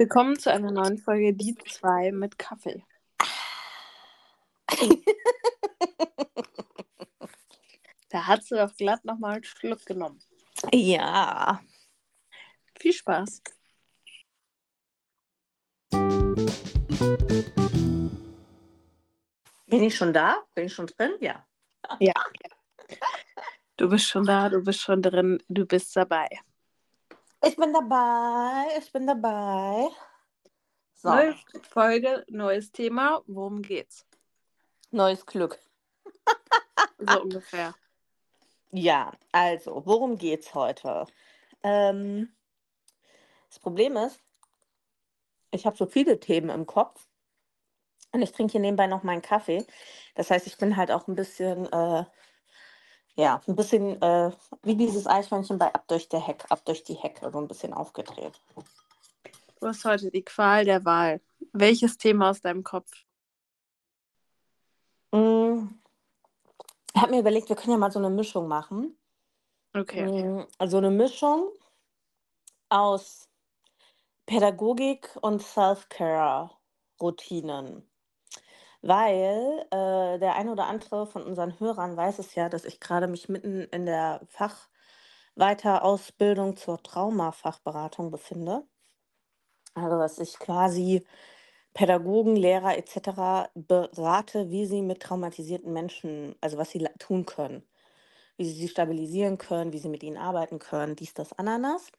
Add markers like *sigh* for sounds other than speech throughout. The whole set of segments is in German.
Willkommen zu einer neuen Folge Die 2 mit Kaffee. *laughs* Da hat sie doch glatt nochmal einen Schluck genommen. Ja. Viel Spaß. Bin ich schon da? Bin ich schon drin? Ja. Ja. Du bist schon da, du bist schon drin, du bist dabei. Ich bin dabei, ich bin dabei. So, Neue Folge, neues Thema. Worum geht's? neues Glück. So ungefähr. Ja, also, worum geht's heute? Ähm, das Problem ist, ich habe so viele Themen im Kopf und ich trinke hier nebenbei noch meinen Kaffee. Das heißt, ich bin halt auch ein bisschen, äh, ja, ein bisschen äh, wie dieses Eichhörnchen bei Ab durch der Heck, ab durch die Hecke, so ein bisschen aufgedreht. Du hast heute die Qual der Wahl. Welches Thema aus deinem Kopf? Mm, Ich habe mir überlegt, wir können ja mal so eine Mischung machen. Okay. Mm, Also eine Mischung aus Pädagogik und Self-Care-Routinen. Weil äh, der eine oder andere von unseren Hörern weiß es ja, dass ich gerade mich mitten in der Fachweiterausbildung zur Traumafachberatung befinde. Also dass ich quasi Pädagogen, Lehrer etc. berate, wie sie mit traumatisierten Menschen, also was sie tun können, wie sie sie stabilisieren können, wie sie mit ihnen arbeiten können, dies, das, Ananas.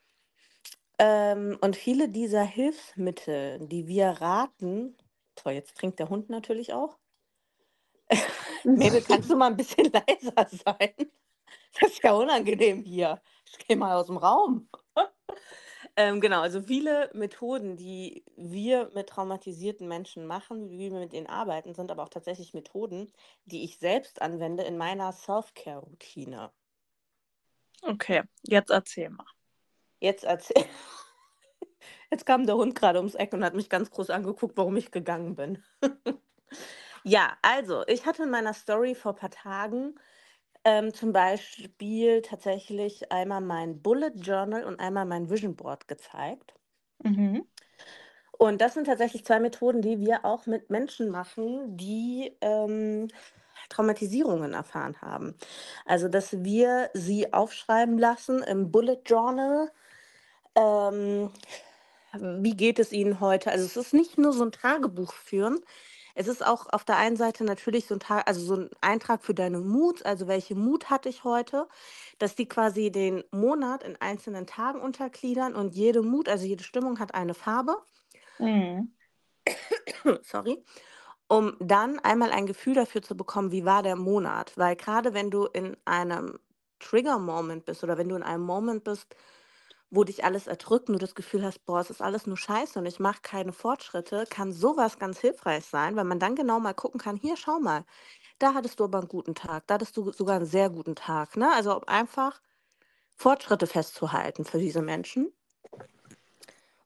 Ähm, und viele dieser Hilfsmittel, die wir raten, toll, jetzt trinkt der Hund natürlich auch. *laughs* Mabel, kannst du mal ein bisschen *laughs* leiser sein? Das ist ja unangenehm hier. Ich gehe mal aus dem Raum. *laughs* Ähm, genau, also viele Methoden, die wir mit traumatisierten Menschen machen, wie wir mit ihnen arbeiten, sind aber auch tatsächlich Methoden, die ich selbst anwende in meiner Self-Care-Routine. Okay, jetzt erzähl mal. Jetzt erzähl. Jetzt kam der Hund gerade ums Eck und hat mich ganz groß angeguckt, warum ich gegangen bin. *laughs* Ja, also, ich hatte in meiner Story vor ein paar Tagen ähm, zum Beispiel tatsächlich einmal mein Bullet Journal und einmal mein Vision Board gezeigt. Mhm. Und das sind tatsächlich zwei Methoden, die wir auch mit Menschen machen, die ähm, Traumatisierungen erfahren haben. Also, dass wir sie aufschreiben lassen im Bullet Journal. Ähm, wie geht es Ihnen heute? Also, es ist nicht nur so ein Tagebuch führen. Es ist auch auf der einen Seite natürlich so ein Tag, also so ein Eintrag für deine Mut, also welche Mut hatte ich heute, dass die quasi den Monat in einzelnen Tagen untergliedern und jede Mut, also jede Stimmung hat eine Farbe. Mhm. *coughs* sorry, um dann einmal ein Gefühl dafür zu bekommen, wie war der Monat. Weil gerade wenn du in einem Trigger-Moment bist oder wenn du in einem Moment bist, wo dich alles erdrückt und du das Gefühl hast, boah, es ist alles nur Scheiße und ich mache keine Fortschritte, kann sowas ganz hilfreich sein, weil man dann genau mal gucken kann, hier, schau mal, da hattest du aber einen guten Tag, da hattest du sogar einen sehr guten Tag. Ne? Also einfach Fortschritte festzuhalten für diese Menschen.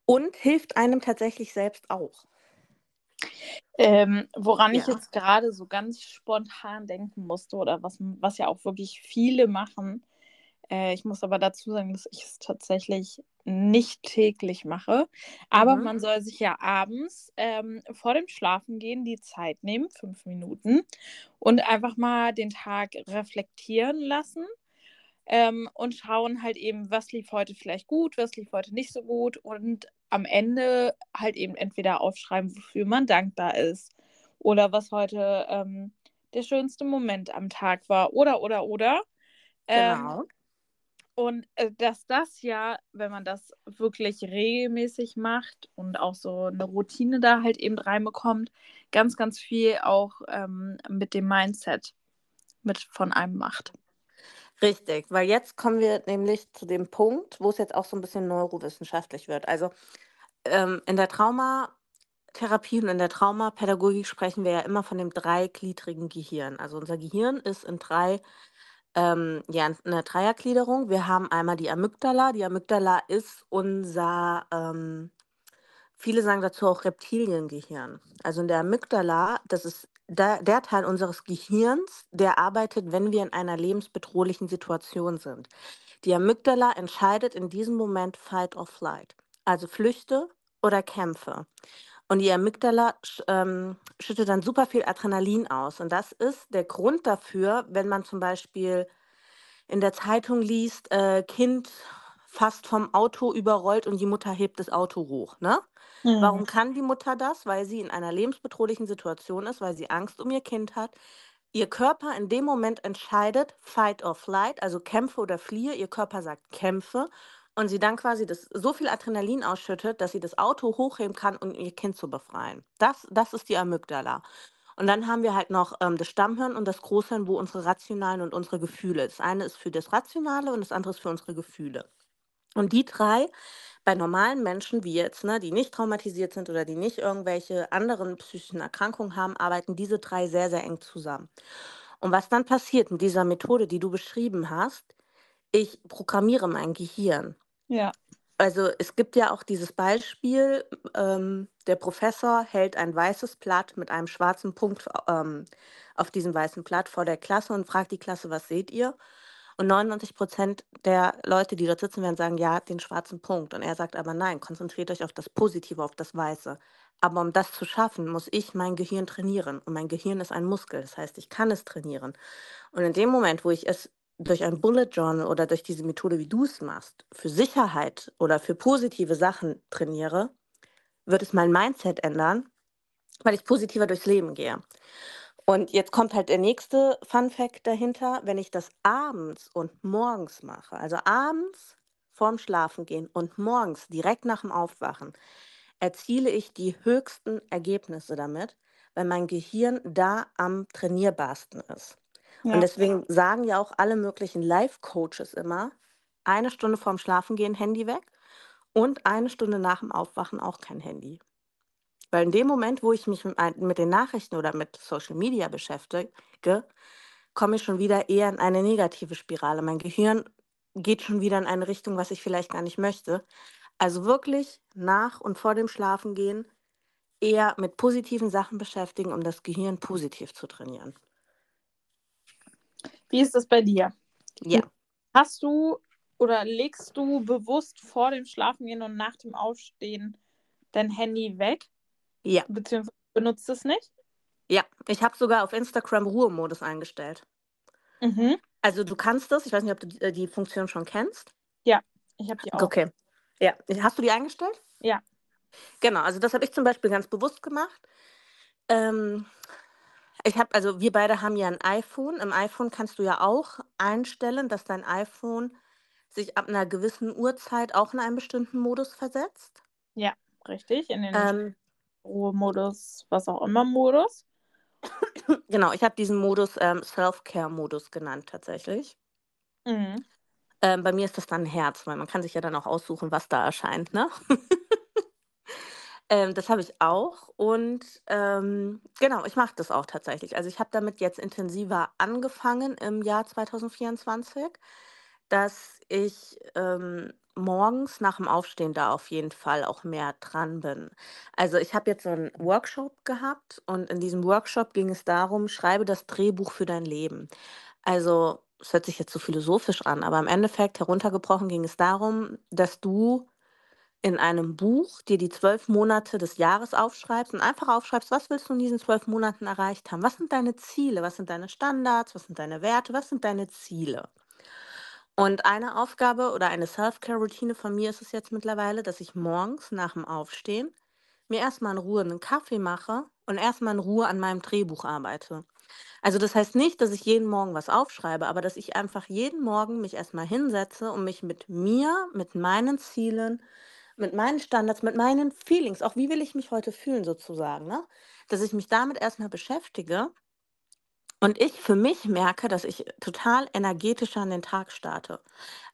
Und hilft einem tatsächlich selbst auch. Ähm, woran ich Ja. jetzt gerade so ganz spontan denken musste oder was, was ja auch wirklich viele machen, äh, ich muss aber dazu sagen, dass ich es tatsächlich nicht täglich mache, aber Mhm. man soll sich ja abends ähm, vor dem Schlafengehen die Zeit nehmen, fünf Minuten, und einfach mal den Tag reflektieren lassen ähm, und schauen halt eben, was lief heute vielleicht gut, was lief heute nicht so gut und am Ende halt eben entweder aufschreiben, wofür man dankbar ist oder was heute ähm, der schönste Moment am Tag war oder oder oder. Ähm, Genau. Und äh, dass das ja, wenn man das wirklich regelmäßig macht und auch so eine Routine da halt eben reinbekommt, ganz, ganz viel auch ähm, mit dem Mindset mit von einem macht. Richtig, weil jetzt kommen wir nämlich zu dem Punkt, wo es jetzt auch so ein bisschen neurowissenschaftlich wird. Also ähm, in der Traumatherapie und in der Traumapädagogik sprechen wir ja immer von dem dreigliedrigen Gehirn. Also unser Gehirn ist in drei, ähm, ja, einer Dreiergliederung. Wir haben einmal die Amygdala. Die Amygdala ist unser, ähm, viele sagen dazu auch Reptiliengehirn. Also in der Amygdala, das ist der, der Teil unseres Gehirns, der arbeitet, wenn wir in einer lebensbedrohlichen Situation sind. Die Amygdala entscheidet in diesem Moment Fight or Flight. Also flüchte oder kämpfe. Und die Amygdala ähm, schüttet dann super viel Adrenalin aus. Und das ist der Grund dafür, wenn man zum Beispiel in der Zeitung liest, äh, Kind fast vom Auto überrollt und die Mutter hebt das Auto hoch, ne? Mhm. Warum kann die Mutter das? Weil sie in einer lebensbedrohlichen Situation ist, weil sie Angst um ihr Kind hat. Ihr Körper in dem Moment entscheidet, fight or flight, also kämpfe oder fliehe. Ihr Körper sagt kämpfe und sie dann quasi das, so viel Adrenalin ausschüttet, dass sie das Auto hochheben kann, um ihr Kind zu befreien. Das, das ist die Amygdala. Und dann haben wir halt noch ähm, das Stammhirn und das Großhirn, wo unsere rationalen und unsere Gefühle. Das eine ist für das Rationale und das andere ist für unsere Gefühle. Und die drei bei normalen Menschen wie jetzt, ne, die nicht traumatisiert sind oder die nicht irgendwelche anderen psychischen Erkrankungen haben, arbeiten diese drei sehr, sehr eng zusammen. Und was dann passiert mit dieser Methode, die du beschrieben hast, ich programmiere mein Gehirn. Ja. Also es gibt ja auch dieses Beispiel, ähm, der Professor hält ein weißes Blatt mit einem schwarzen Punkt ähm, auf diesem weißen Blatt vor der Klasse und fragt die Klasse, was seht ihr? Und 99 Prozent der Leute, die dort sitzen werden, sagen, ja, den schwarzen Punkt. Und er sagt aber, nein, konzentriert euch auf das Positive, auf das Weiße. Aber um das zu schaffen, muss ich mein Gehirn trainieren. Und mein Gehirn ist ein Muskel. Das heißt, ich kann es trainieren. Und in dem Moment, wo ich es durch ein Bullet Journal oder durch diese Methode, wie du es machst, für Sicherheit oder für positive Sachen trainiere, wird es mein Mindset ändern, weil ich positiver durchs Leben gehe. Und jetzt kommt halt der nächste Fun Fact dahinter, wenn ich das abends und morgens mache, also abends vorm Schlafengehen und morgens direkt nach dem Aufwachen, erziele ich die höchsten Ergebnisse damit, weil mein Gehirn da am trainierbarsten ist. Und Ja. deswegen sagen ja auch alle möglichen Life-Coaches immer, eine Stunde vorm Schlafengehen Handy weg und eine Stunde nach dem Aufwachen auch kein Handy. Weil in dem Moment, wo ich mich mit, mit den Nachrichten oder mit Social Media beschäftige, komme ich schon wieder eher in eine negative Spirale. Mein Gehirn geht schon wieder in eine Richtung, was ich vielleicht gar nicht möchte. Also wirklich nach und vor dem Schlafengehen eher mit positiven Sachen beschäftigen, um das Gehirn positiv zu trainieren. Wie ist das bei dir? Ja. Hast du oder legst du bewusst vor dem Schlafengehen und nach dem Aufstehen dein Handy weg? Ja. Beziehungsweise benutzt es nicht? Ja, ich habe sogar auf Instagram Ruhemodus eingestellt. Mhm. Also du kannst das, ich weiß nicht, ob du die, äh, Funktion schon kennst. Ich habe die auch. Okay. Ja, hast du die eingestellt? Ja. Genau, also das habe ich zum Beispiel ganz bewusst gemacht. Ähm, ich habe, also wir beide haben ja ein iPhone. Im iPhone kannst du ja auch einstellen, dass dein iPhone sich ab einer gewissen Uhrzeit auch in einen bestimmten Modus versetzt. Richtig, in den Ähm, Ruhemodus, was auch immer Modus. *coughs* genau, ich habe diesen Modus ähm, Self-Care-Modus genannt tatsächlich. Mhm. Ähm, bei mir ist das dann ein Herz, weil man kann sich ja dann auch aussuchen, was da erscheint, ne? *laughs* ähm, das habe ich auch und ähm, genau, ich mache das auch tatsächlich. Also ich habe damit jetzt intensiver angefangen im Jahr 2024, dass ich ähm, morgens nach dem Aufstehen da auf jeden Fall auch mehr dran bin. Also ich habe jetzt so einen Workshop gehabt und in diesem Workshop ging es darum, schreibe das Drehbuch für dein Leben. Also es hört sich jetzt so philosophisch an, aber im Endeffekt heruntergebrochen ging es darum, dass du in einem Buch dir die zwölf Monate des Jahres aufschreibst und einfach aufschreibst, was willst du in diesen zwölf Monaten erreicht haben? Was sind deine Ziele? Was sind deine Standards? Was sind deine Werte? Was sind deine Ziele? Und eine Aufgabe oder eine Self-Care-Routine von mir ist es jetzt mittlerweile, dass ich morgens nach dem Aufstehen mir erstmal in Ruhe einen Kaffee mache und erstmal in Ruhe an meinem Drehbuch arbeite. Also das heißt nicht, dass ich jeden Morgen was aufschreibe, aber dass ich einfach jeden Morgen mich erstmal hinsetze und mich mit mir, mit meinen Zielen, mit meinen Standards, mit meinen Feelings, auch wie will ich mich heute fühlen sozusagen, ne? Dass ich mich damit erstmal beschäftige und ich für mich merke, dass ich total energetischer an den Tag starte.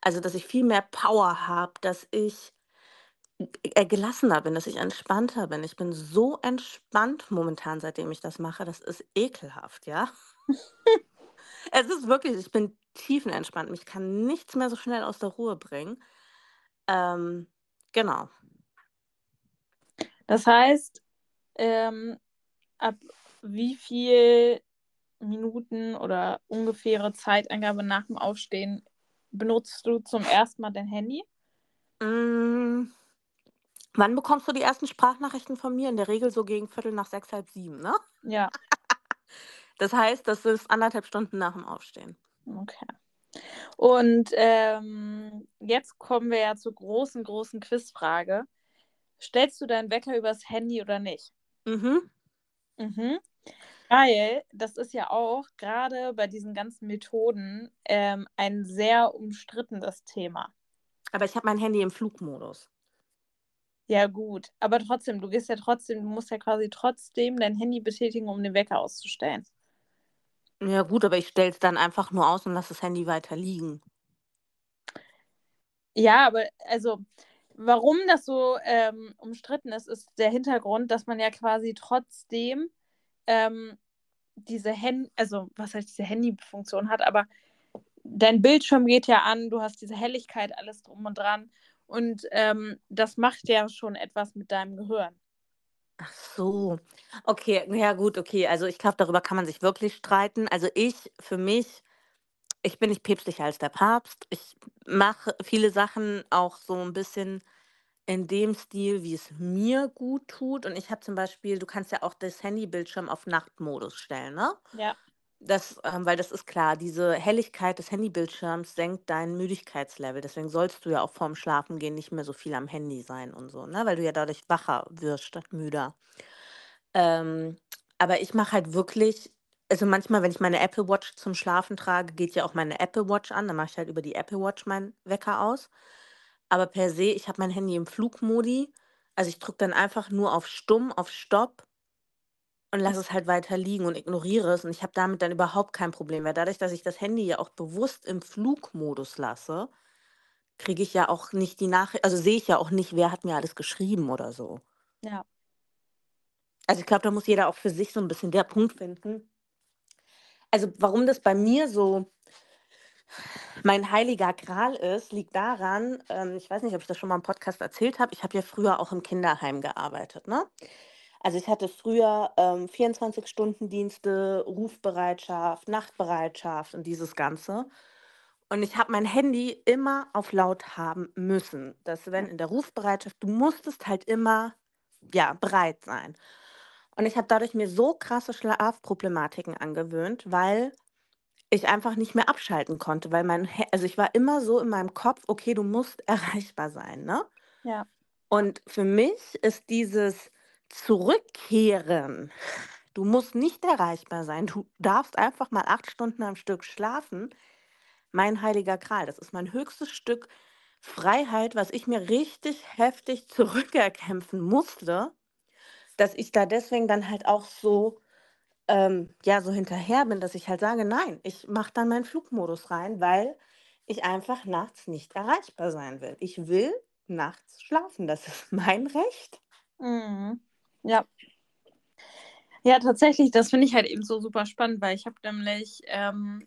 Also, dass ich viel mehr Power habe, dass ich äh, gelassener bin, dass ich entspannter bin. Ich bin so entspannt momentan, seitdem ich das mache. Das ist ekelhaft, ja. *laughs* Es ist wirklich, ich bin tiefenentspannt. Mich kann nichts mehr so schnell aus der Ruhe bringen. Ähm, genau. Das heißt, ähm, ab wie viel Minuten oder ungefähre Zeitangabe nach dem Aufstehen benutzt du zum ersten Mal dein Handy? Mm, Wann bekommst du die ersten Sprachnachrichten von mir? In der Regel so gegen Viertel nach sechs, halb sieben, ne? Ja. *laughs* Das heißt, das ist anderthalb Stunden nach dem Aufstehen. Okay. Und ähm, jetzt kommen wir ja zur großen, großen Quizfrage. Stellst du deinen Wecker übers Handy oder nicht? Mhm. Mhm. Weil das ist ja auch gerade bei diesen ganzen Methoden ähm, ein sehr umstrittenes Thema. Aber ich habe mein Handy im Flugmodus. Ja, gut. Aber trotzdem, du gehst ja trotzdem, du musst ja quasi trotzdem dein Handy betätigen, um den Wecker auszustellen. Ja, gut, aber ich stelle es dann einfach nur aus und lasse das Handy weiter liegen. Ja, aber also, warum das so ähm, umstritten ist, ist der Hintergrund, dass man ja quasi trotzdem ähm, diese Handy, also was heißt diese Handy-Funktion hat, aber dein Bildschirm geht ja an, du hast diese Helligkeit, alles drum und dran. Und ähm, das macht ja schon etwas mit deinem Gehirn. Ach so. Okay, ja gut, okay. Also ich glaube, darüber kann man sich wirklich streiten. Also ich, für mich, ich bin nicht päpstlicher als der Papst. Ich mache viele Sachen auch so ein bisschen in dem Stil, wie es mir gut tut. Und ich habe zum Beispiel, du kannst ja auch das Handybildschirm auf Nachtmodus stellen, ne? Ja. Das, ähm, weil das ist klar, diese Helligkeit des Handybildschirms senkt dein Müdigkeitslevel. Deswegen sollst du ja auch vorm Schlafengehen nicht mehr so viel am Handy sein und so, ne? Weil du ja dadurch wacher wirst statt müder. Ähm, aber ich mache halt wirklich, also manchmal, wenn ich meine Apple Watch zum Schlafen trage, geht ja auch meine Apple Watch an. Dann mache ich halt über die Apple Watch meinen Wecker aus. Aber per se, ich habe mein Handy im Flugmodi. Also ich drücke dann einfach nur auf Stumm, auf Stopp und lasse es halt weiter liegen und ignoriere es. Und ich habe damit dann überhaupt kein Problem, weil dadurch, dass ich das Handy ja auch bewusst im Flugmodus lasse, kriege ich ja auch nicht die Nachricht, also sehe ich ja auch nicht, wer hat mir alles geschrieben oder so. Ja. Also ich glaube, da muss jeder auch für sich so ein bisschen der Punkt finden. Also warum das bei mir so mein heiliger Gral ist, liegt daran, ähm, ich weiß nicht, ob ich das schon mal im Podcast erzählt habe, ich habe ja früher auch im Kinderheim gearbeitet, ne? Also ich hatte früher ähm, 24-Stunden-Dienste, Rufbereitschaft, Nachtbereitschaft und dieses Ganze. Und ich habe mein Handy immer auf laut haben müssen. Dass wenn in der Rufbereitschaft, du musstest halt immer ja, bereit sein. Und ich habe dadurch mir so krasse Schlafproblematiken angewöhnt, weil ich einfach nicht mehr abschalten konnte, weil mein, also ich war immer so in meinem Kopf, okay, du musst *laughs* erreichbar sein, ne? Ja. Und für mich ist dieses Zurückkehren, du musst nicht erreichbar sein, du darfst einfach mal acht Stunden am Stück schlafen, mein heiliger Gral. Das ist mein höchstes Stück Freiheit, was ich mir richtig heftig zurückerkämpfen musste, dass ich da deswegen dann halt auch so, ähm, ja, so hinterher bin, dass ich halt sage, nein, ich mache dann meinen Flugmodus rein, weil ich einfach nachts nicht erreichbar sein will. Ich will nachts schlafen, das ist mein Recht. Mhm. Ja. Ja, tatsächlich, das finde ich halt eben so super spannend, weil ich habe nämlich, ähm,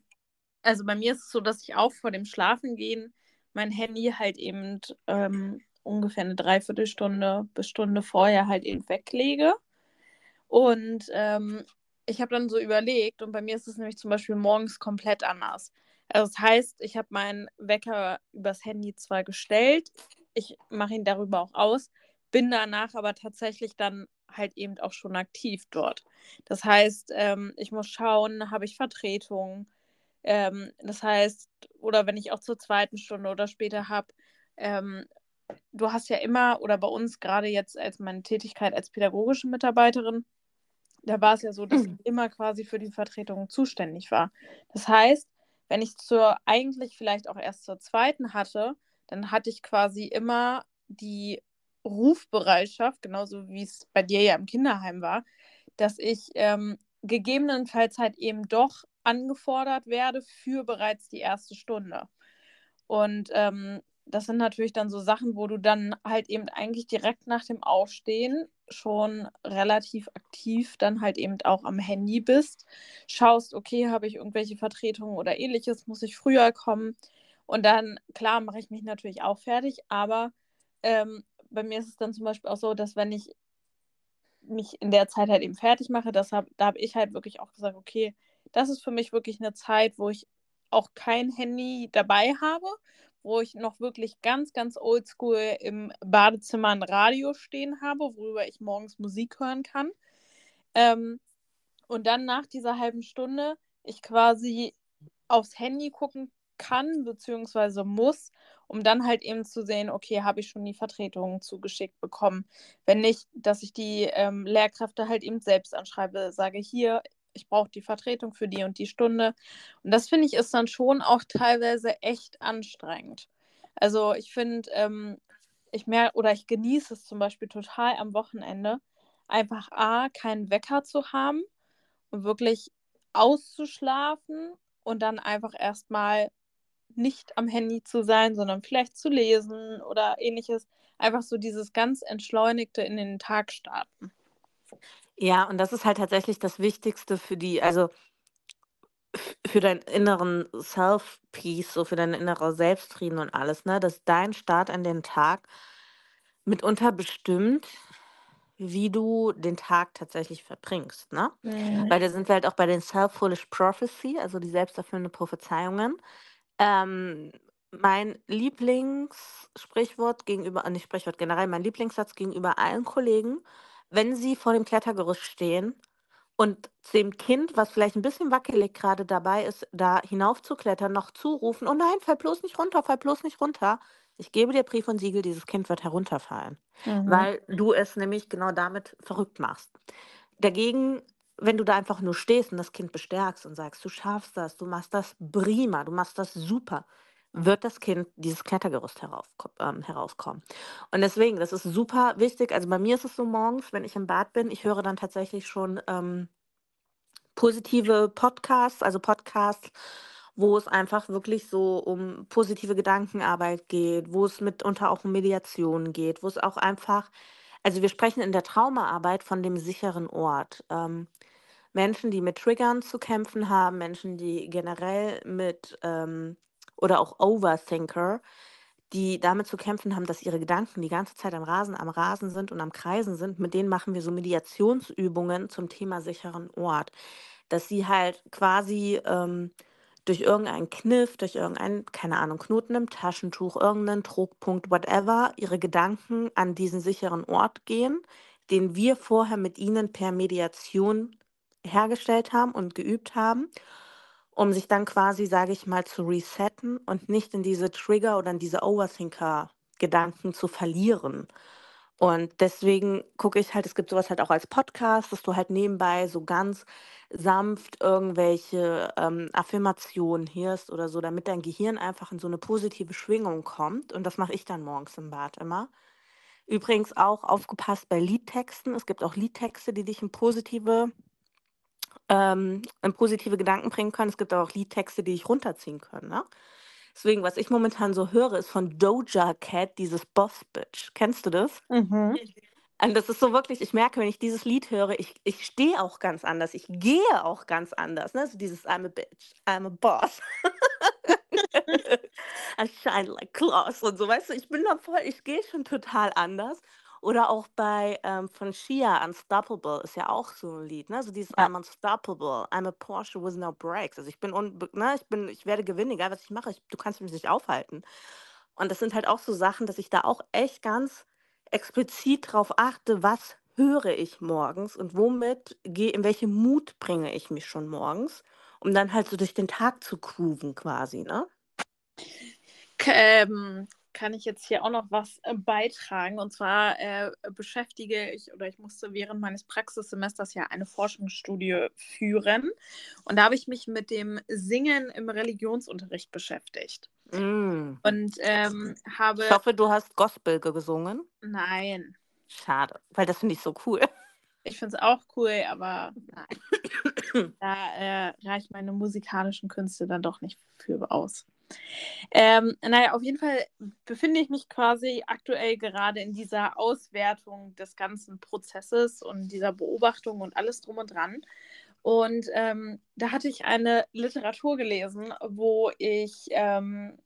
also bei mir ist es so, dass ich auch vor dem Schlafengehen mein Handy halt eben ähm, ungefähr eine Dreiviertelstunde bis Stunde vorher halt eben weglege. Und ähm, ich habe dann so überlegt, und bei mir ist es nämlich zum Beispiel morgens komplett anders. Also das heißt, ich habe meinen Wecker übers Handy zwar gestellt, ich mache ihn darüber auch aus, bin danach aber tatsächlich dann halt eben auch schon aktiv dort. Das heißt, ähm, ich muss schauen, habe ich Vertretung. Ähm, das heißt, oder wenn ich auch zur zweiten Stunde oder später habe, ähm, du hast ja immer, oder bei uns gerade jetzt als meine Tätigkeit als pädagogische Mitarbeiterin, da war es ja so, dass ich immer quasi für die Vertretung zuständig war. Das heißt, wenn ich zur eigentlich vielleicht auch erst zur zweiten hatte, dann hatte ich quasi immer die Rufbereitschaft, genauso wie es bei dir ja im Kinderheim war, dass ich ähm, gegebenenfalls halt eben doch angefordert werde für bereits die erste Stunde. Und ähm, das sind natürlich dann so Sachen, wo du dann halt eben eigentlich direkt nach dem Aufstehen schon relativ aktiv dann halt eben auch am Handy bist, schaust, okay, habe ich irgendwelche Vertretungen oder ähnliches, muss ich früher kommen. Und dann, klar, mache ich mich natürlich auch fertig, aber ähm, bei mir ist es dann zum Beispiel auch so, dass wenn ich mich in der Zeit halt eben fertig mache, das hab, da habe ich halt wirklich auch gesagt, okay, das ist für mich wirklich eine Zeit, wo ich auch kein Handy dabei habe, wo ich noch wirklich ganz, ganz oldschool im Badezimmer ein Radio stehen habe, worüber ich morgens Musik hören kann. Ähm, und dann nach dieser halben Stunde ich quasi aufs Handy gucken kann, beziehungsweise muss, um dann halt eben zu sehen, okay, habe ich schon die Vertretung zugeschickt bekommen. Wenn nicht, dass ich die ähm, Lehrkräfte halt eben selbst anschreibe, sage hier, ich brauche die Vertretung für die und die Stunde. Und das finde ich ist dann schon auch teilweise echt anstrengend. Also ich finde, ähm, ich mehr oder ich genieße es zum Beispiel total am Wochenende, einfach A, keinen Wecker zu haben und wirklich auszuschlafen und dann einfach erstmal nicht am Handy zu sein, sondern vielleicht zu lesen oder ähnliches. Einfach so dieses ganz Entschleunigte in den Tag starten. Ja, und das ist halt tatsächlich das Wichtigste für die, also für deinen inneren Self-Peace, so für deinen inneren Selbstfrieden und alles, ne, dass dein Start an den Tag mitunter bestimmt, wie du den Tag tatsächlich verbringst, ne? Mhm. Weil da sind wir halt auch bei den Self-Foolish Prophecy, also die selbsterfüllende Prophezeiungen. Ähm, mein Lieblingssprichwort gegenüber, äh, nicht Sprichwort generell, mein Lieblingssatz gegenüber allen Kollegen, wenn sie vor dem Klettergerüst stehen und dem Kind, was vielleicht ein bisschen wackelig gerade dabei ist, da hinaufzuklettern, noch zurufen: „Oh nein, fall bloß nicht runter, fall bloß nicht runter.“ Ich gebe dir Brief und Siegel, dieses Kind wird herunterfallen, Mhm. weil du es nämlich genau damit verrückt machst. Dagegen, wenn du da einfach nur stehst und das Kind bestärkst und sagst: „Du schaffst das, du machst das prima, du machst das super“, wird das Kind dieses Klettergerüst heraufko ähm, heraufkommen. Und deswegen, das ist super wichtig. Also, bei mir ist es so morgens, wenn ich im Bad bin, ich höre dann tatsächlich schon, ähm, positive Podcasts, also Podcasts, wo es einfach wirklich so um positive Gedankenarbeit geht, wo es mitunter auch um Mediation geht, wo es auch einfach also, wir sprechen in der Traumaarbeit von dem sicheren Ort. Ähm, Menschen, die mit Triggern zu kämpfen haben, Menschen, die generell mit, ähm oder auch Overthinker, die damit zu kämpfen haben, dass ihre Gedanken die ganze Zeit am Rasen am Rasen sind und am Kreisen sind, mit denen machen wir so Mediationsübungen zum Thema sicheren Ort. Dass sie halt quasi, ähm, durch irgendeinen Kniff, durch irgendeinen, keine Ahnung, Knoten im Taschentuch, irgendeinen Druckpunkt, whatever, ihre Gedanken an diesen sicheren Ort gehen, den wir vorher mit ihnen per Mediation hergestellt haben und geübt haben, um sich dann quasi, sage ich mal, zu resetten und nicht in diese Trigger oder in diese Overthinker-Gedanken zu verlieren. Und deswegen gucke ich halt, es gibt sowas halt auch als Podcast, dass du halt nebenbei so ganz sanft irgendwelche ähm, Affirmationen hörst oder so, damit dein Gehirn einfach in so eine positive Schwingung kommt. Und das mache ich dann morgens im Bad immer. Übrigens auch aufgepasst bei Liedtexten. Es gibt auch Liedtexte, die dich in positive, ähm, in positive Gedanken bringen können. Es gibt auch Liedtexte, die dich runterziehen können. Ne? Deswegen, was ich momentan so höre, ist von Doja Cat dieses Boss Bitch. Kennst du das? Mhm. Und das ist so wirklich, ich merke, wenn ich dieses Lied höre, ich, ich stehe auch ganz anders, ich gehe auch ganz anders. Ne? So dieses I'm a bitch, I'm a boss. *laughs* I shine like claws und so, weißt du, ich bin da voll, ich gehe schon total anders. Oder auch bei ähm, von Shia, Unstoppable, ist ja auch so ein Lied, ne? So dieses Ja. I'm unstoppable, I'm a Porsche with no brakes. Also ich bin, unbe ne? ich bin, ich werde gewinnen, egal was ich mache, ich, du kannst mich nicht aufhalten. Und das sind halt auch so Sachen, dass ich da auch echt ganz explizit drauf achte, was höre ich morgens und womit gehe, in welchen Mut bringe ich mich schon morgens, um dann halt so durch den Tag zu grooven quasi, ne? Ähm, kann ich jetzt hier auch noch was äh, beitragen. Und zwar äh, beschäftige ich oder ich musste während meines Praxissemesters ja eine Forschungsstudie führen. Und da habe ich mich mit dem Singen im Religionsunterricht beschäftigt. Mm. Und ähm, habe. Ich hoffe, du hast Gospel ge- gesungen. Nein. Schade, weil das finde ich so cool. Ich finde es auch cool, aber *coughs* nein. da äh, reicht meine musikalischen Künste dann doch nicht für aus. Ähm, naja, auf jeden Fall befinde ich mich quasi aktuell gerade in dieser Auswertung des ganzen Prozesses und dieser Beobachtung und alles drum und dran. Und ähm, da hatte ich eine Literatur gelesen, wo ich, ähm,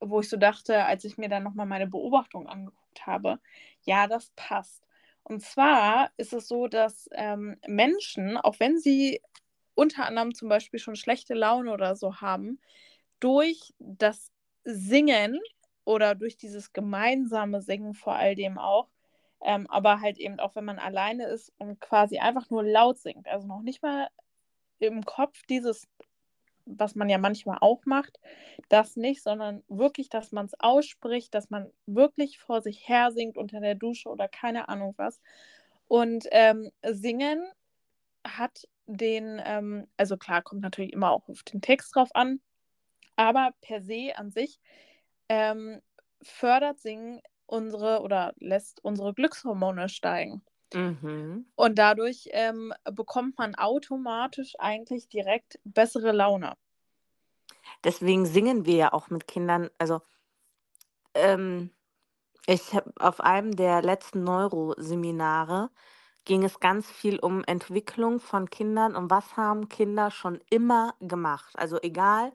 wo ich so dachte, als ich mir dann nochmal meine Beobachtung angeguckt habe, ja, das passt. Und zwar ist es so, dass ähm, Menschen, auch wenn sie unter anderem zum Beispiel schon schlechte Laune oder so haben, durch das Singen oder durch dieses gemeinsame Singen vor allem auch, ähm, aber halt eben auch, wenn man alleine ist und quasi einfach nur laut singt, also noch nicht mal im Kopf dieses, was man ja manchmal auch macht, das nicht, sondern wirklich, dass man es ausspricht, dass man wirklich vor sich her singt unter der Dusche oder keine Ahnung was. Und ähm, Singen hat den, ähm, also klar, kommt natürlich immer auch auf den Text drauf an, aber per se an sich ähm, fördert Singen unsere oder lässt unsere Glückshormone steigen. Mhm. Und dadurch ähm, bekommt man automatisch eigentlich direkt bessere Laune. Deswegen singen wir ja auch mit Kindern. Also, ähm, ich habe auf einem der letzten Neuroseminare ging es ganz viel um Entwicklung von Kindern und was haben Kinder schon immer gemacht. Also egal,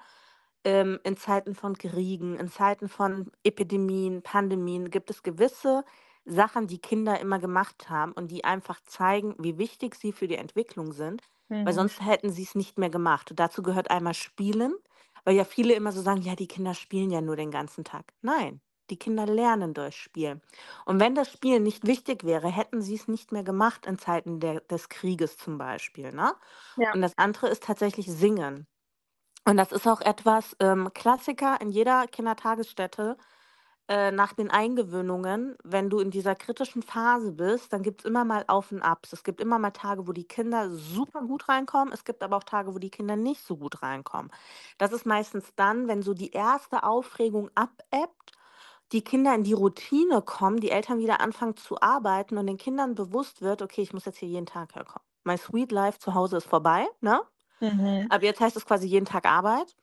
ähm, in Zeiten von Kriegen, in Zeiten von Epidemien, Pandemien gibt es gewisse Sachen, die Kinder immer gemacht haben und die einfach zeigen, wie wichtig sie für die Entwicklung sind, weil Mhm. sonst hätten sie es nicht mehr gemacht. Und dazu gehört einmal Spielen, weil ja viele immer so sagen, ja, die Kinder spielen ja nur den ganzen Tag. Nein, die Kinder lernen durch Spielen. Und wenn das Spielen nicht wichtig wäre, hätten sie es nicht mehr gemacht in Zeiten der, des Krieges zum Beispiel. Ne? Ja. Und das andere ist tatsächlich Singen. Und das ist auch etwas, ähm, Klassiker in jeder Kindertagesstätte äh, nach den Eingewöhnungen, wenn du in dieser kritischen Phase bist, dann gibt es immer mal Auf und Abs. Es gibt immer mal Tage, wo die Kinder super gut reinkommen. Es gibt aber auch Tage, wo die Kinder nicht so gut reinkommen. Das ist meistens dann, wenn so die erste Aufregung abebbt, die Kinder in die Routine kommen, die Eltern wieder anfangen zu arbeiten und den Kindern bewusst wird, okay, ich muss jetzt hier jeden Tag herkommen. My sweet life zu Hause ist vorbei, ne? Mhm. Aber jetzt heißt es quasi jeden Tag Arbeit.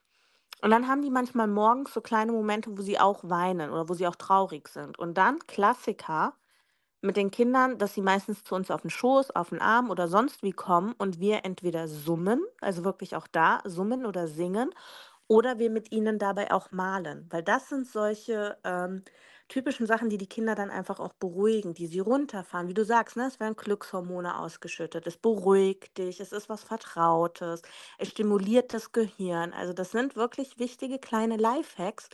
Und dann haben die manchmal morgens so kleine Momente, wo sie auch weinen oder wo sie auch traurig sind. Und dann Klassiker mit den Kindern, dass sie meistens zu uns auf den Schoß, auf den Arm oder sonst wie kommen und wir entweder summen, also wirklich auch da summen oder singen, oder wir mit ihnen dabei auch malen. Weil das sind solche ähm, typischen Sachen, die die Kinder dann einfach auch beruhigen, die sie runterfahren. Wie du sagst, ne? es werden Glückshormone ausgeschüttet, es beruhigt dich, es ist was Vertrautes, es stimuliert das Gehirn. Also das sind wirklich wichtige kleine Lifehacks,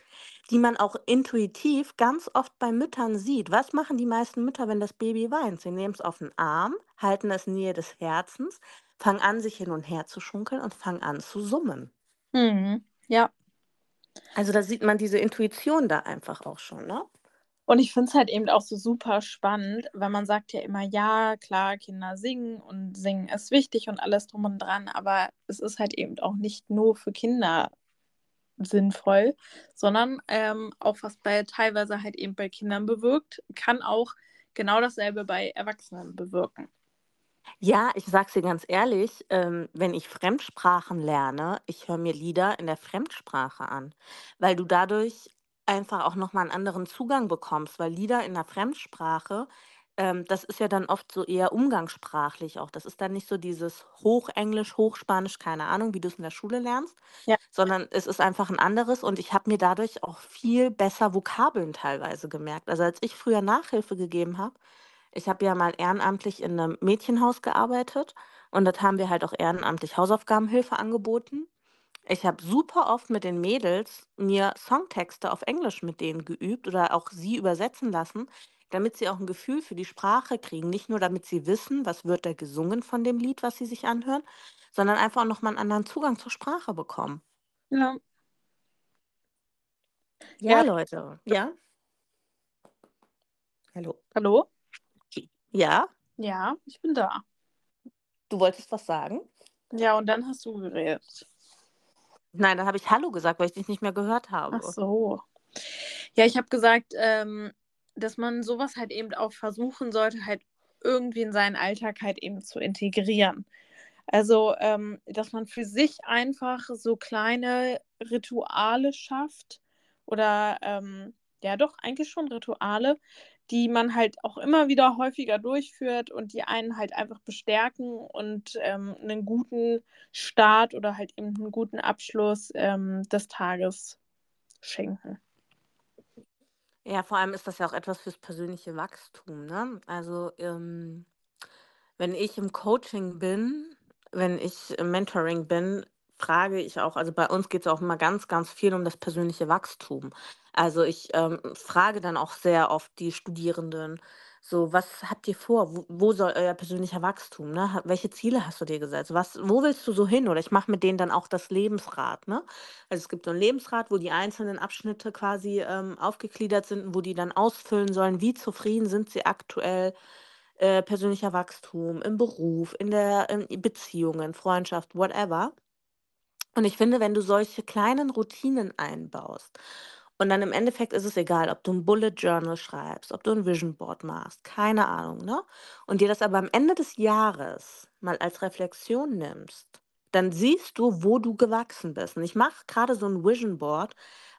die man auch intuitiv ganz oft bei Müttern sieht. Was machen die meisten Mütter, wenn das Baby weint? Sie nehmen es auf den Arm, halten es in Nähe des Herzens, fangen an, sich hin und her zu schunkeln und fangen an zu summen. Mhm. Ja. Also da sieht man diese Intuition da einfach auch schon, ne? Und ich finde es halt eben auch so super spannend, weil man sagt ja immer, ja, klar, Kinder singen und singen ist wichtig und alles drum und dran, aber es ist halt eben auch nicht nur für Kinder sinnvoll, sondern ähm, auch was bei teilweise halt eben bei Kindern bewirkt, kann auch genau dasselbe bei Erwachsenen bewirken. Ja, ich sag's dir ganz ehrlich, ähm, wenn ich Fremdsprachen lerne, ich höre mir Lieder in der Fremdsprache an, weil du dadurch einfach auch noch mal 'n anderen Zugang bekommst, weil Lieder in der Fremdsprache, ähm, das ist ja dann oft so eher umgangssprachlich auch. Das ist dann nicht so dieses Hochenglisch, Hochspanisch, keine Ahnung, wie du es in der Schule lernst, Ja. sondern es ist einfach ein anderes und ich habe mir dadurch auch viel besser Vokabeln teilweise gemerkt. Also, als ich früher Nachhilfe gegeben habe ich habe ja mal ehrenamtlich in 'nem Mädchenhaus gearbeitet und dort haben wir halt auch ehrenamtlich Hausaufgabenhilfe angeboten. Ich habe super oft mit den Mädels mir Songtexte auf Englisch mit denen geübt oder auch sie übersetzen lassen, damit sie auch 'n Gefühl für die Sprache kriegen. Nicht nur, damit sie wissen, was wird da gesungen von dem Lied, was sie sich anhören, sondern einfach auch noch mal 'n anderen Zugang zur Sprache bekommen. Ja. Ja, Ja. Leute. Ja? Hallo? Hallo? Ja? Ja, ich bin da. Du wolltest was sagen? Ja, und dann hast du geredet. Nein, dann habe ich „Hallo“ gesagt, weil ich dich nicht mehr gehört Ach habe. so. Ja, ich habe gesagt, ähm, dass man so was halt eben auch versuchen sollte, halt irgendwie in seinen Alltag halt eben zu integrieren. Also, ähm, dass man für sich einfach so kleine Rituale schafft oder, ähm, ja doch, eigentlich schon Rituale, die man halt auch immer wieder häufiger durchführt und die einen halt einfach bestärken und, ähm, 'nen guten Start oder halt eben 'n guten Abschluss, ähm, des Tages schenken. Ja, vor allem ist das ja auch etwas fürs persönliche Wachstum, ne? Also, ähm, wenn ich im Coaching bin, wenn ich im Mentoring bin, frage ich auch also, bei uns geht's auch immer ganz, ganz viel um das persönliche Wachstum. Also, ich, ähm, frage dann auch sehr oft die Studierenden so: „Was habt ihr vor? Wo wo soll euer persönlicher Wachstum, ne? Welche Ziele hast du dir gesetzt? Was wo willst du so hin?“ Oder ich mache mit denen dann auch das Lebensrad, ne? Also, es gibt so 'n Lebensrad, wo die einzelnen Abschnitte quasi, ähm, aufgegliedert sind wo die dann ausfüllen sollen, wie zufrieden sind sie aktuell, äh, persönlicher Wachstum, im Beruf, in der in Beziehungen, Freundschaft, whatever. Und ich finde, wenn du solche kleinen Routinen einbaust und dann im Endeffekt ist es egal, ob du 'n Bullet Journal schreibst, ob du 'n Vision Board machst, keine Ahnung, ne? Und dir das aber am Ende des Jahres mal als Reflexion nimmst, dann siehst du, wo du gewachsen bist. Und ich mache grade so 'n Vision Board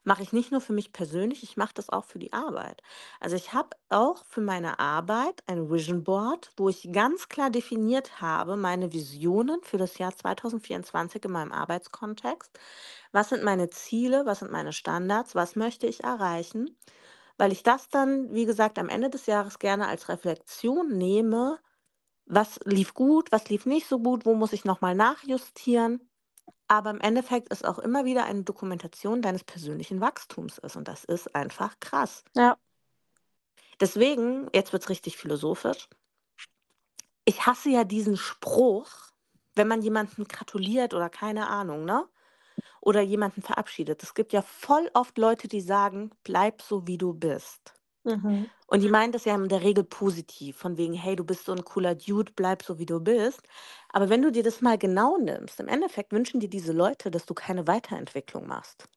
mache ich nicht nur für mich persönlich, ich mache das auch für die Arbeit. Also, ich habe auch für meine Arbeit ein Vision Board, wo ich ganz klar definiert habe, meine Visionen für das Jahr 2024 in meinem Arbeitskontext. Was sind meine Ziele? Was sind meine Standards? Was möchte ich erreichen? Weil ich das dann, wie gesagt, am Ende des Jahres gerne als Reflexion nehme: „Was lief gut? Was lief nicht so gut? Wo muss ich noch mal nachjustieren?“ Aber im Endeffekt ist auch immer wieder eine Dokumentation deines persönlichen Wachstums ist und das ist einfach krass. Ja. Deswegen jetzt wird's richtig philosophisch. Ich hasse ja diesen Spruch, wenn man jemandem gratuliert oder keine Ahnung, ne? Oder jemanden verabschiedet. Es gibt ja voll oft Leute, die sagen: „Bleib so, wie du bist.“ Mhm. Und die meinen das ja in der Regel positiv, von wegen: „Hey, du bist so 'n cooler Dude, bleib so, wie du bist.“ Aber wenn du dir das mal genau nimmst, im Endeffekt wünschen dir diese Leute, dass du keine Weiterentwicklung machst.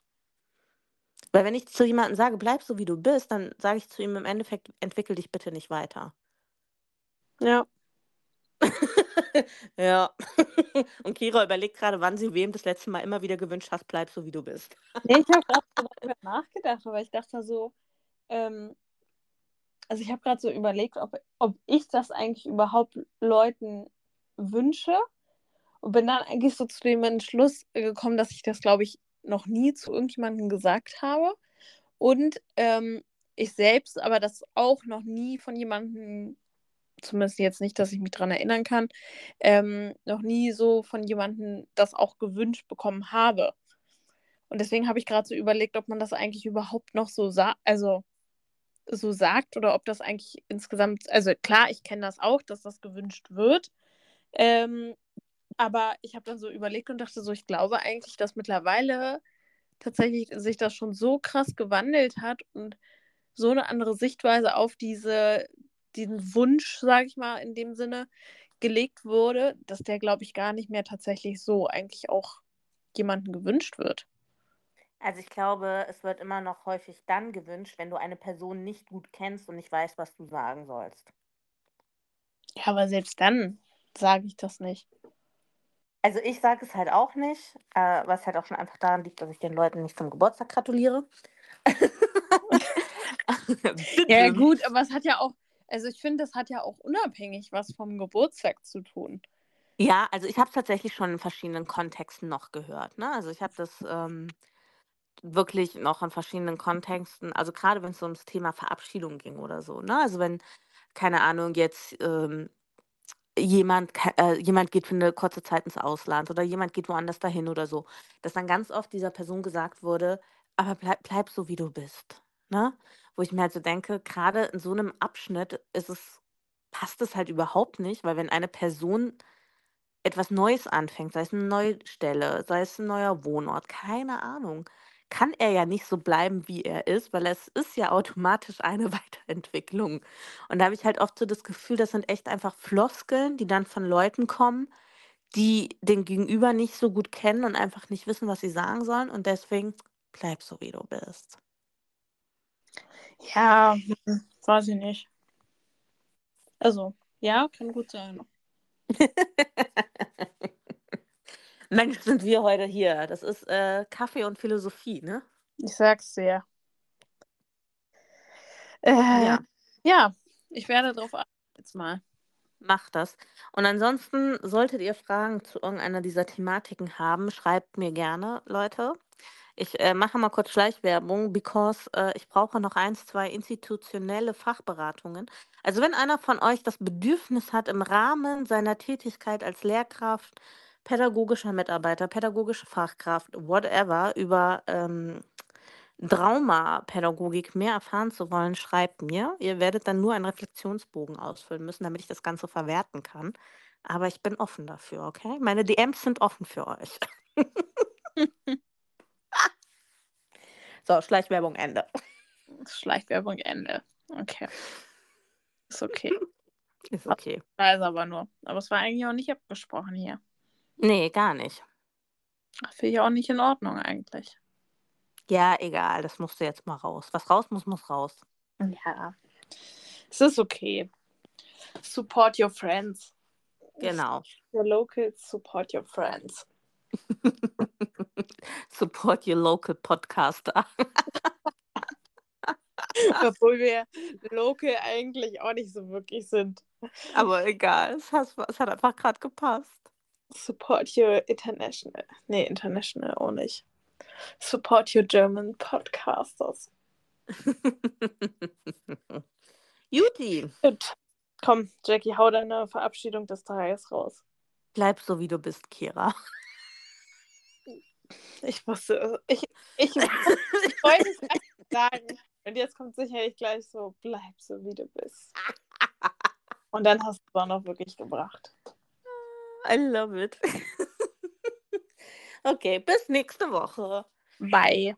Weil wenn ich zu jemandem sage: „Bleib so, wie du bist“, dann sage ich zu ihm im Endeffekt: „Entwickel dich bitte nicht weiter.“ Ja. *laughs* Ja. *laughs* Und Kira überlegt grade, wann sie wem das letzte Mal immer wieder gewünscht hat: „Bleib so, wie du bist.“ Ne, ich habe grad so darüber nachgedacht, aber ich dachte so, ähm also, ich habe grad so überlegt, ob ob ich das eigentlich überhaupt Leuten wünsche und bin dann eigentlich so zu dem Entschluss gekommen, dass ich das, glaube ich, noch nie zu irgendjemandem gesagt habe und, ähm, ich selbst aber das auch noch nie von jemandem zumindest jetzt nicht, dass ich mich dran erinnern kann, ähm, noch nie so von jemandem das auch gewünscht bekommen habe. Und deswegen habe ich grad so überlegt, ob man das eigentlich überhaupt noch so sa also, so sagt oder ob das eigentlich insgesamt also, klar, ich kenne das auch, dass das gewünscht wird, ähm, aber ich habe dann so überlegt und dachte so, ich glaube eigentlich, dass mittlerweile tatsächlich sich das schon so krass gewandelt hat und so 'ne andere Sichtweise auf diese diesen Wunsch, sage ich mal, in dem Sinne gelegt wurde, dass der, glaube ich, gar nicht mehr tatsächlich so eigentlich auch jemandem gewünscht wird. Also, ich glaube, es wird immer noch häufig dann gewünscht, wenn du eine Person nicht gut kennst und nicht weißt, was du sagen sollst. Ja, aber selbst dann sage ich das nicht. Also, ich sage es halt auch nicht, äh, was halt auch schon einfach daran liegt, dass ich den Leuten nicht zum Geburtstag gratuliere. *laughs* Ja, gut, aber es hat ja auch also, ich finde, das hat ja auch unabhängig was vom Geburtstag zu tun. Ja, also, ich habe es tatsächlich schon in verschiedenen Kontexten noch gehört, ne? Also, ich habe das, ähm, wirklich noch in verschiedenen Kontexten also, grade wenn's so ums Thema Verabschiedung ging oder so, ne? Also, wenn, keine Ahnung, jetzt, ähm, jemand äh, jemand geht für 'ne kurze Zeit ins Ausland oder jemand geht woanders dahin oder so, dass dann ganz oft dieser Person gesagt wurde: „Aber bleib bleib so, wie du bist“, ne? Wo ich mir halt so denke, grade in so 'nem Abschnitt ist es passt es halt überhaupt nicht, weil wenn eine Person etwas Neues anfängt, sei es 'ne neue Stelle, sei es 'n neuer Wohnort, keine Ahnung, kann er ja nicht so bleiben, wie er ist, weil es ist ja automatisch eine *laughs* Weiterentwicklung. Und da habe ich halt oft so das Gefühl, das sind echt einfach Floskeln, die dann von Leuten kommen, die den Gegenüber nicht so gut kennen und einfach nicht wissen, was sie sagen sollen und deswegen: „Bleib so, wie du bist.“ Ja, hm, weiß ich nicht. Also, ja, kann gut sein. *laughs* Mensch, *laughs* sind wir heute hier. Das ist, äh, Kaffee und Philosophie, ne? Ich sage es dir. Äh, Ja. ja, ich werde drauf achten jetzt mal. Macht das. Und ansonsten solltet ihr Fragen zu irgendeiner dieser Thematiken haben, schreibt mir gerne, Leute. Ich, äh, mache mal kurz Schleichwerbung, because, äh, ich brauche noch 1, 2 institutionelle Fachberatungen. Also, wenn einer von euch das Bedürfnis hat, im Rahmen seiner Tätigkeit als Lehrkraft pädagogischer Mitarbeiter, pädagogische Fachkraft, whatever, über ähm, Traumapädagogik mehr erfahren zu wollen, schreibt mir. Ihr werdet dann nur einen Reflexionsbogen ausfüllen müssen, damit ich das Ganze verwerten kann. Aber ich bin offen dafür, okay? Meine DMs sind offen für euch. *laughs* so, Schleichwerbung Ende. *laughs* Schleichwerbung Ende. Okay. Ist okay. *laughs* Ist okay. Weiß aber nur. Aber es war eigentlich auch nicht abgesprochen hier. Nee, gar nicht. Finde ich auch nicht in Ordnung eigentlich. Ja, egal, das musste jetzt mal raus. Was raus muss, muss raus. Ja. Es ist okay. Support your friends. Genau. Your locals, support your friends. *laughs* Support your local podcaster. *laughs* Obwohl wir local eigentlich auch nicht so wirklich sind. Aber egal, es hat, es hat einfach gerade gepasst. Support your international. Nee, international auch nicht. Support your German podcasters. *laughs* Juti. Gut. Komm, Jackie, hau deine Verabschiedung des Tages raus. Bleib so, wie du bist, Kira. Ich wusste, ich, ich, ich wollte es einfach sagen. Und jetzt kommt sicherlich gleich so, bleib so, wie du bist. *laughs* Und dann hast du es auch noch wirklich gebracht. I love it. *laughs* okay, bis nächste Woche. Bye.